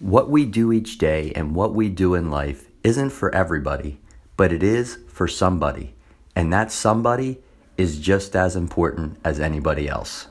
What we do each day and what we do in life isn't for everybody, but it is for somebody. And that somebody is just as important as anybody else.